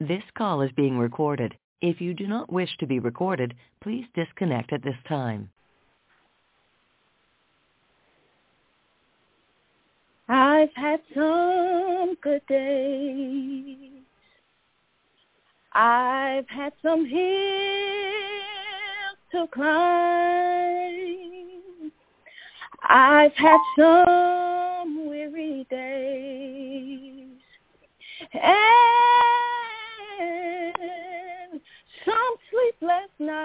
This call is being recorded. If you do not wish to be recorded, please disconnect at this time. I've had some good days. I've had some hills to climb. I've had some weary days. And sleepless nights.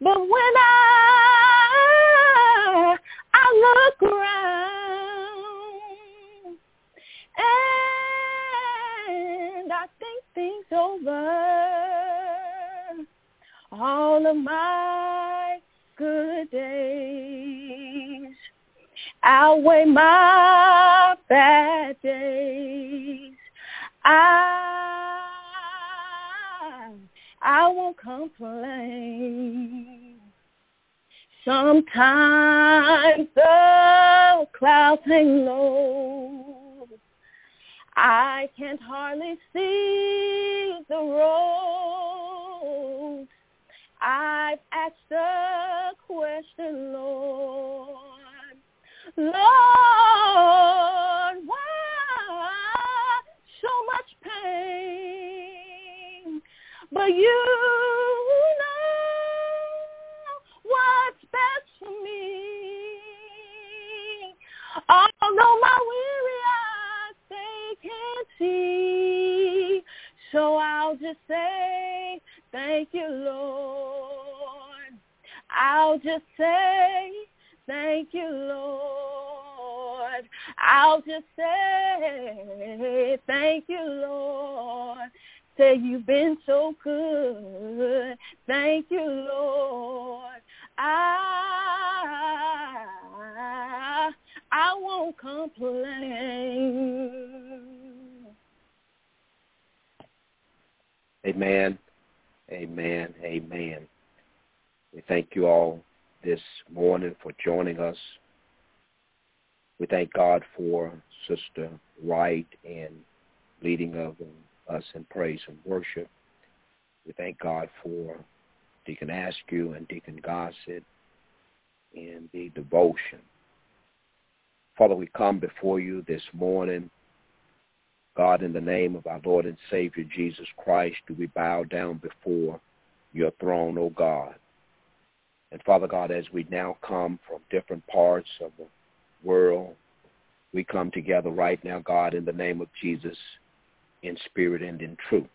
But when I I look around and I think things over. All of my good days outweigh my bad days. Complain. Sometimes the clouds hang low. I can't hardly see the road. I've asked the question, Lord, Lord, just say thank you, Lord. I'll just say thank you, Lord. Say you've been so good. Thank you, Lord. I I won't complain. Amen. Amen. Amen. We thank you all this morning for joining us. We thank God for Sister Wright and leading of us in praise and worship. We thank God for Deacon Askew and Deacon Gossett in the devotion. Father, we come before you this morning. God, in the name of our Lord and Savior Jesus Christ, do we bow down before your throne, O God. And Father God, as we now come from different parts of the world, we come together right now, God, in the name of Jesus, in spirit and in truth.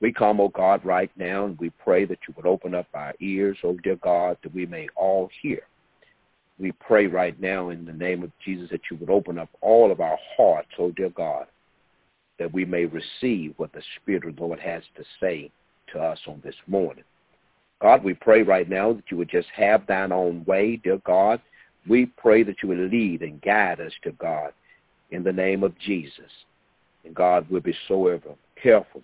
We come, O oh God, right now, and we pray that you would open up our ears, O oh dear God, that we may all hear. We pray right now in the name of Jesus that you would open up all of our hearts, O oh dear God, that we may receive what the Spirit of the Lord has to say to us on this morning. God, we pray right now that you would just have thine own way, dear God. We pray that you would lead and guide us to God in the name of Jesus. And God will be so ever careful,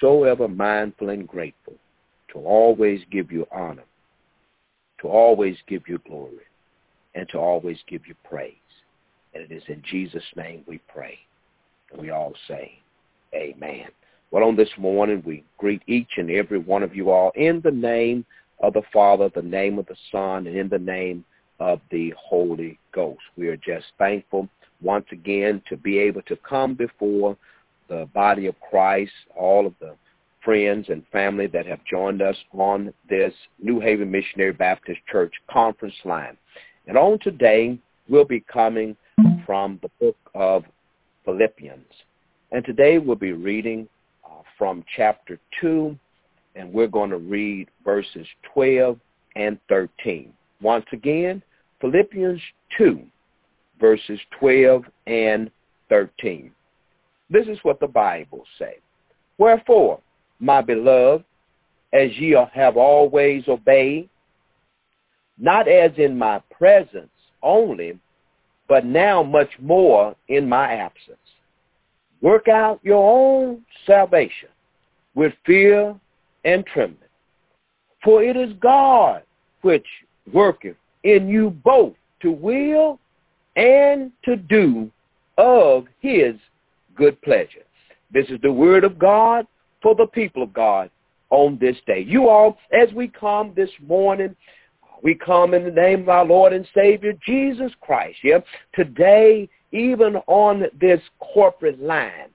so ever mindful and grateful to always give you honor, to always give you glory, and to always give you praise. And it is in Jesus' name we pray. And we all say, amen. Well, on this morning, we greet each and every one of you all in the name of the Father, the name of the Son, and in the name of the Holy Ghost. We are just thankful once again to be able to come before the body of Christ, all of the friends and family that have joined us on this New Haven Missionary Baptist Church conference line. And on today, we'll be coming from the book of Philippians. And today we'll be reading from chapter 2, and we're going to read verses 12 and 13. Once again, Philippians 2, verses 12 and 13. This is what the Bible says. Wherefore, my beloved, as ye have always obeyed, not as in my presence only, but now much more in my absence. Work out your own salvation with fear and trembling. For it is God which worketh in you both to will and to do of his good pleasure. This is the word of God for the people of God on this day. You all, as we come this morning, we come in the name of our Lord and Savior, Jesus Christ. Yeah. Today, even on this corporate line,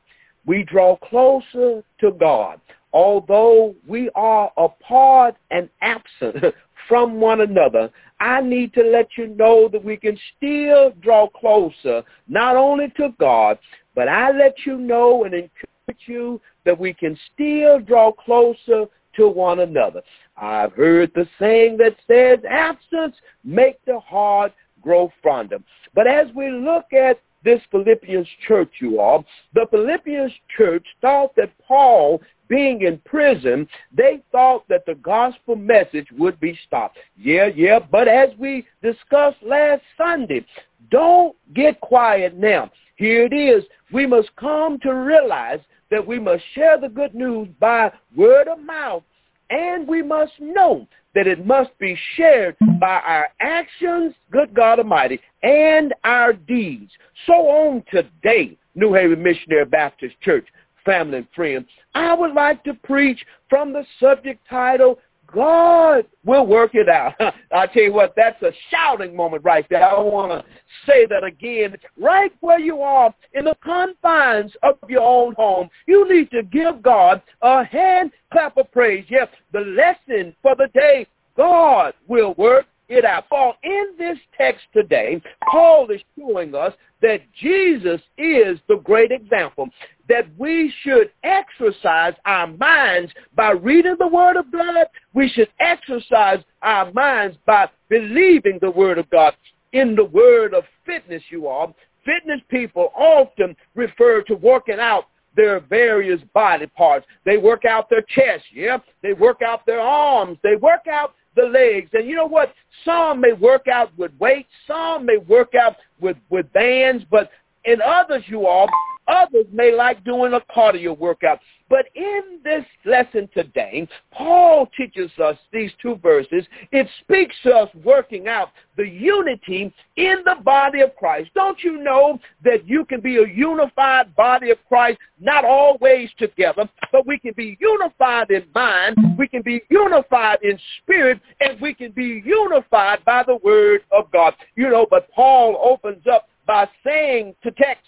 we draw closer to God. Although we are apart and absent from one another, I need to let you know that we can still draw closer, not only to God, but I let you know and encourage you that we can still draw closer to one another. I've heard the saying that says absence make the heart grow fonder. But as we look at this Philippians church, you all, the Philippians church thought that Paul being in prison, they thought that the gospel message would be stopped. Yeah, yeah, but as we discussed last Sunday, don't get quiet now. Here it is. We must come to realize that we must share the good news by word of mouth, and we must know that it must be shared by our actions, good God Almighty, and our deeds. So on today, New Haven Missionary Baptist Church, family and friends, I would like to preach from the subject title, God will work it out. I tell you what, that's a shouting moment right there. I don't want to say that again. Right where you are, in the confines of your own home, you need to give God a hand clap of praise. Yes, the lesson for the day, God will work it out. For in this text today, Paul is showing us that Jesus is the great example that we should exercise our minds by reading the Word of God. We should exercise our minds by believing the Word of God. In the word of fitness, you all, fitness people often refer to working out their various body parts. They work out their chest, yeah. They work out their arms. They work out the legs. And you know what? Some may work out with weights. Some may work out with, with bands. But in others, you are. Others may like doing a cardio workout. But in this lesson today, Paul teaches us these two verses. It speaks to us working out the unity in the body of Christ. Don't you know that you can be a unified body of Christ, not always together, but we can be unified in mind, we can be unified in spirit, and we can be unified by the word of God. You know, but Paul opens up by saying to text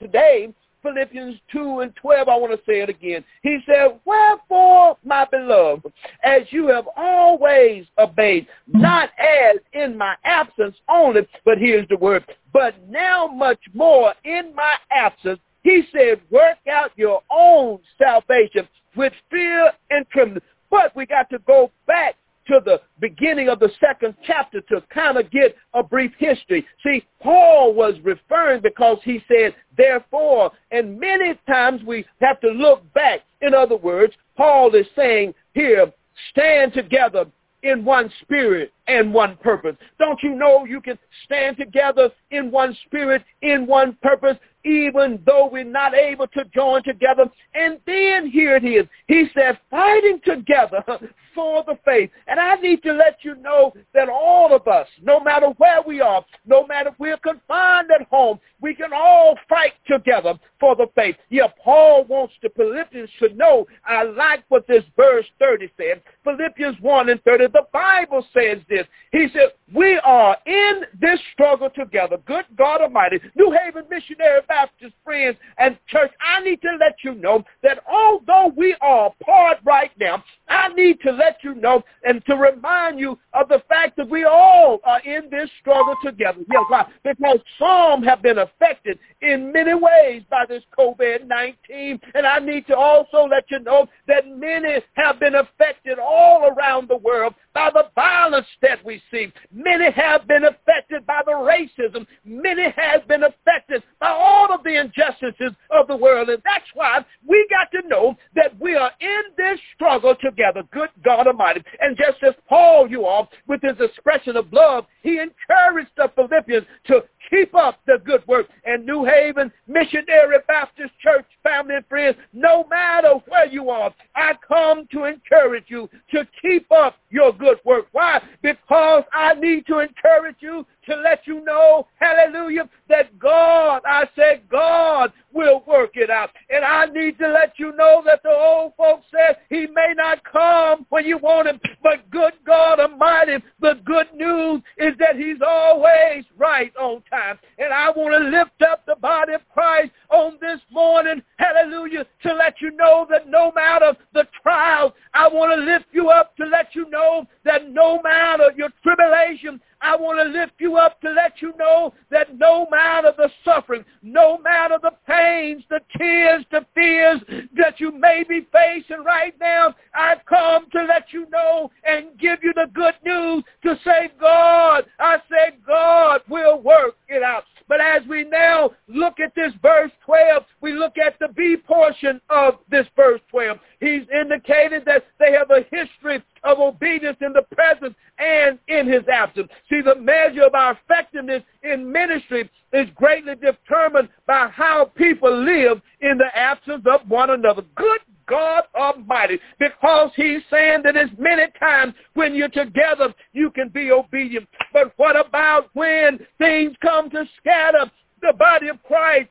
today Philippians 2 and 12, I want to say it again. He said, Wherefore, my beloved, as you have always obeyed, not as in my absence only, but here's the word, but now much more in my absence, he said, work out your own salvation with fear and trembling. But we got to go back to the beginning of the second chapter to kind of get a brief history. See, Paul was referring because he said, therefore, and many times we have to look back. In other words, Paul is saying here, stand together in one spirit and one purpose. Don't you know you can stand together in one spirit, in one purpose, even though we're not able to join together. And then here it is. He said, fighting together for the faith. And I need to let you know that all of us, no matter where we are, no matter if we're confined at home, we can all fight together for the faith. Yeah, Paul wants the Philippians to know. I like what this verse 30 said. Philippians 1 and 30, the Bible says this. He said, we are in this struggle together. Good God Almighty. New Haven Missionary Baptist friends and church, I need to let you know that although we are apart right now, I need to let you know and to remind you of the fact that we all are in this struggle together. Yes, why? Because some have been affected in many ways by this COVID-19. And I need to also let you know that many have been affected all around the world by the violence that we see. Many have been affected by the racism. Many have been affected by all of the injustices of the world. And that's why we got to know that we are in this struggle together. Good God Almighty. And just as Paul, you all, with his expression of love, he encouraged the Philippians to keep up the good work. And New Haven Missionary Baptist Church family and friends, no matter where you are, I come to encourage you to keep up your good work. Why? Because I need to encourage you to let you know, hallelujah, that God, I said God will work it out. And I need to let you know that the old folks said he may not come when you want him, but good God Almighty, the good news is that he's always right on time. And I want to lift up the body of Christ on this morning, hallelujah, to let you know that no matter the trials, I want to lift you up to let you know that no matter your tribulation, I want to lift you up to let you know that no matter the suffering, no matter the pains, the tears, the fears that you may be facing right now, I've come to let you know and give you the good news to say, God, I say, God will work it out. But as we now look at this verse 12, we look at the B portion of this verse 12. He's indicated that they have a history of obedience in the presence and in his absence. See, the measure of our effectiveness in ministry is greatly determined by how people live in the absence of one another. Good God Almighty, because he's saying that as many times when you're together, you can be obedient. But what about when things come to scatter the body of Christ?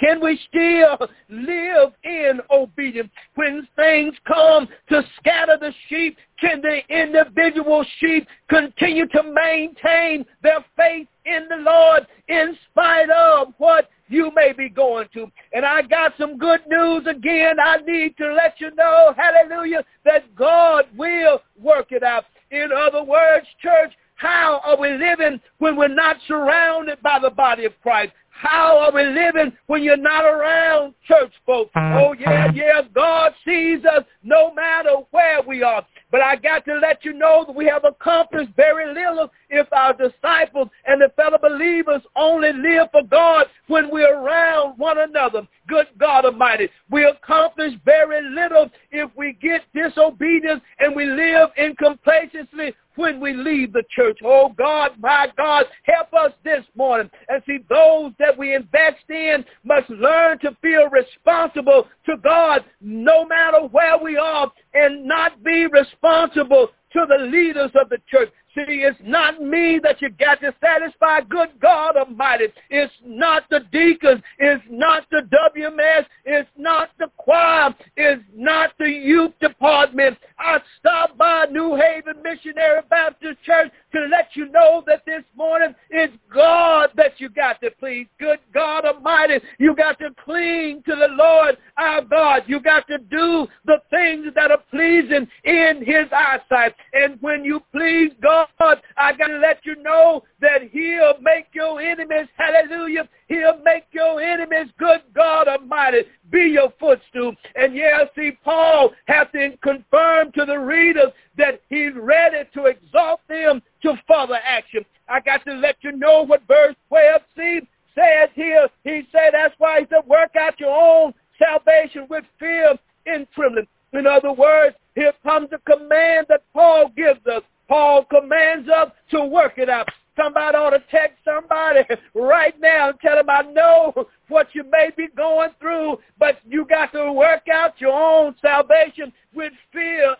Can we still live in obedience? When things come to scatter the sheep, can the individual sheep continue to maintain their faith in the Lord in spite of what you may be going to. And I got some good news again. I need to let you know, hallelujah, that God will work it out. In other words, church, how are we living when we're not surrounded by the body of Christ? How are we living when you're not around church folks? Oh, yeah, uh-huh. yeah, God sees us no matter where we are. But I got to let you know that we have accomplished very little if our disciples and the fellow believers only live for God when we're around one another. Good God Almighty. We accomplish very little if we get disobedience and we live in complacency when we leave the church. Oh God, my God, help us this morning. And see, those that we invest in must learn to feel responsible to God no matter where we are and not be responsible to the leaders of the church. See, it's not me that you got to satisfy. Good God Almighty. It's not the deacons. It's not the WMS. It's not the choir. It's not the youth department. I stopped by New Haven Missionary Baptist Church to let you know that this morning it's God that you got to please. Good God Almighty. You got to cling to the Lord our God. You got to do the things that are pleasing in his eyesight. And when you please God, I got to let you know that he'll make your enemies, hallelujah, he'll make your enemies, good God Almighty, be your footstool. And yeah, see, Paul has to confirm to the readers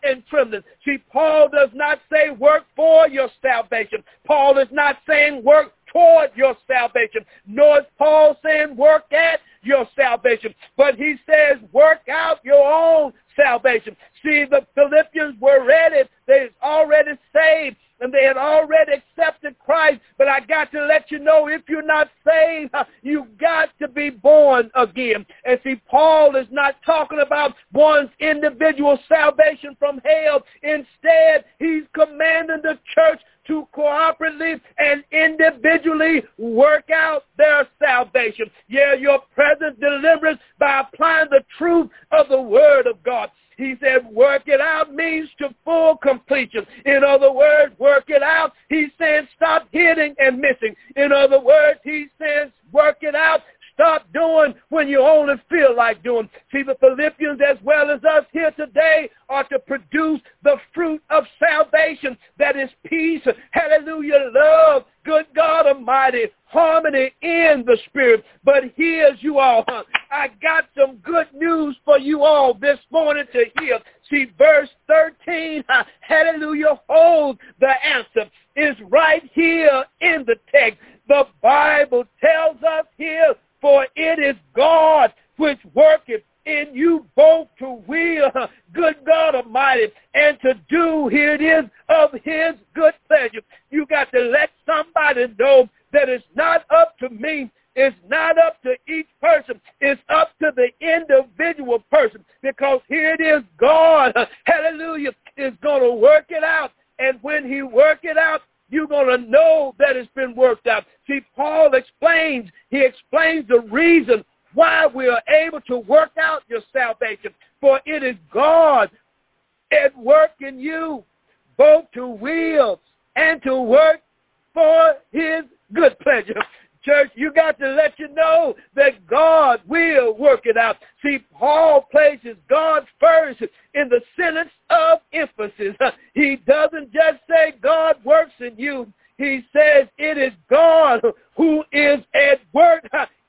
and trembling. See, Paul does not say work for your salvation. Paul is not saying work toward your salvation, nor is Paul saying work at your salvation. But he says work out your own salvation. See, the Philippians were ready. They already saved and they had already accepted Christ. But I got to let you know, if you're not saved, you got to be born again. And see, Paul is not talking about one's individual salvation from hell. Instead, he's commanding the church to cooperatively and individually work out their salvation. Yeah, your present deliverance by applying the truth of the word of God. He said work it out means to full completion. In other words, work it out. He said stop hitting and missing. In other words, he says work it out Stop doing when you only feel like doing. See, the Philippians as well as us here today are to produce the fruit of salvation. That is peace, hallelujah, love, good God Almighty, harmony in the Spirit. But here's you all. I got some good news for you all this morning to hear. See, verse 13, hallelujah, hold the answer is right here in the text. Work out your salvation. For it is God at work in you, both to will and to work for his good pleasure. Church, you got to let you know that God will work it out. See, Paul places God first in the sentence of emphasis. He doesn't just say God works in you. He says it is God who is at work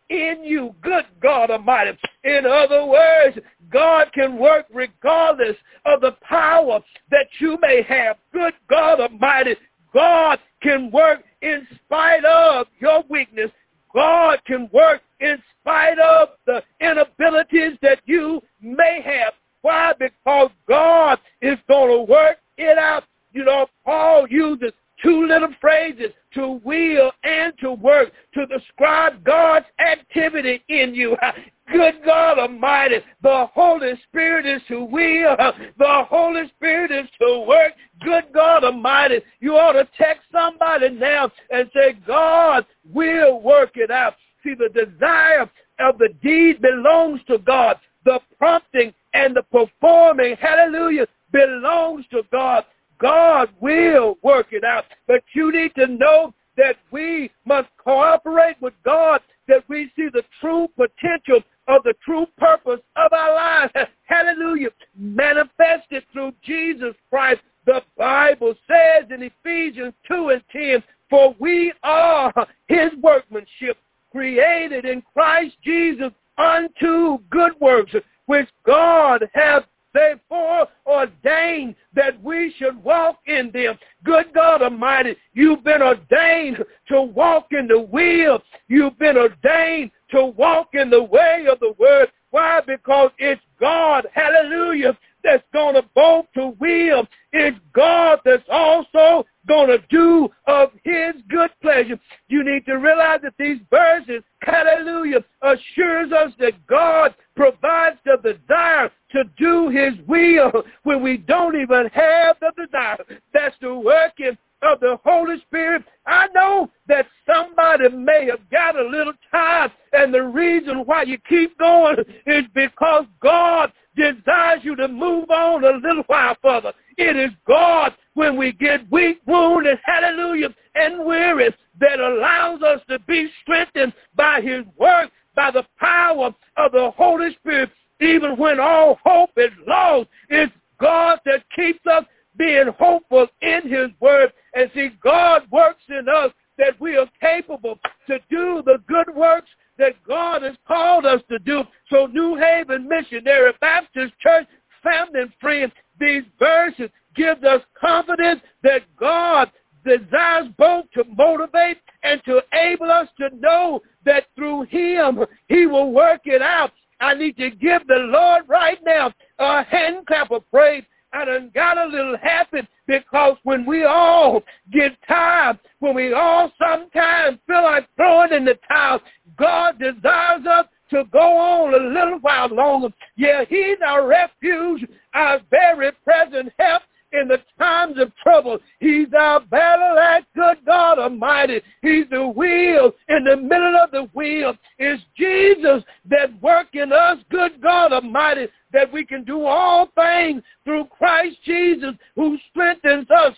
in you, good God Almighty. In other words, God can work regardless of the power that you may have. Good God Almighty, God can work in spite of your weakness. God can work in spite of the inabilities that you may have. Why? Because God is going to work it out. You know, Paul uses two little phrases, to will and to work, to describe God's activity in you. Good God Almighty, the Holy Spirit is to will, the Holy Spirit is to work. Good God Almighty, you ought to text somebody now and say, God will work it out. See, the desire of the deed belongs to God. The prompting and the performing, hallelujah, belongs to God. God will work it out. But you need to know that we must cooperate with God, that we see the true potential of the true purpose of our lives. Hallelujah. Manifested through Jesus Christ. The Bible says in Ephesians 2 and 10, for we are his workmanship, created in Christ Jesus unto good works, which God hath therefore ordained that we should walk in them. Good God Almighty, you've been ordained to walk in the will. You've been ordained to walk in the way of the word. Why? Because it's God, hallelujah, that's going to both to will. It's God that's also going to do of his good pleasure. You need to realize that these verses, hallelujah, assures us that God provides the desire to do his will when we don't even have the desire. That's the working of the Holy Spirit. I know that somebody may have got a little tired, and the reason why you keep going is because God desires you to move on a little while further. It is God when we get weak, wounded, hallelujah, and weary that allows us to be strengthened by his work, by the power of the Holy Spirit. Even when all hope is lost, it's God that keeps us being hopeful in his word. And see, God works in us that we are capable to do the good works that God has called us to do. So New Haven Missionary Baptist Church, family and friends, these verses give us confidence that God desires both to motivate and to enable us to know that through him, he will work it out. I need to give the Lord right now a hand clap of praise I done got a little happy because when we all get tired, when we all sometimes feel like throwing in the towel, God desires us to go on a little while longer. Yeah, he's our refuge, our very present help in the times of trouble. He's our battle axe, good God Almighty. He's the wheel in the middle of the wheel. It's Jesus that work in us, good God Almighty, that we can do all things through Christ Jesus who strengthens us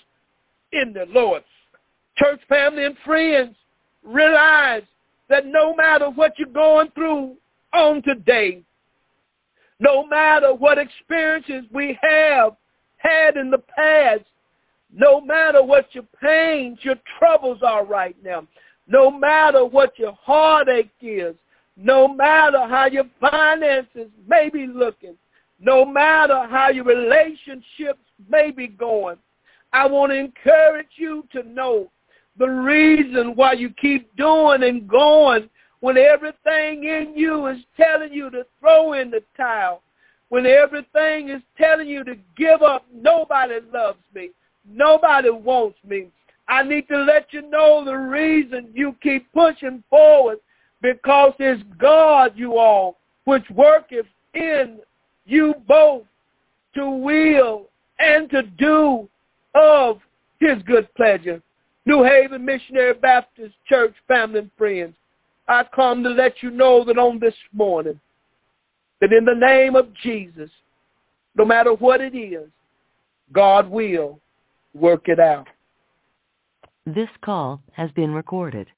in the Lord. Church family and friends, realize that no matter what you're going through on today, no matter what experiences we have had in the past, no matter what your pains, your troubles are right now, no matter what your heartache is, no matter how your finances may be looking, no matter how your relationships may be going, I want to encourage you to know the reason why you keep doing and going when everything in you is telling you to throw in the towel, when everything is telling you to give up. Nobody loves me. Nobody wants me. I need to let you know the reason you keep pushing forward because it's God, you all, which worketh in you both to will and to do of his good pleasure. New Haven Missionary Baptist Church family and friends, I come to let you know that on this morning, that in the name of Jesus, no matter what it is, God will work it out. This call has been recorded.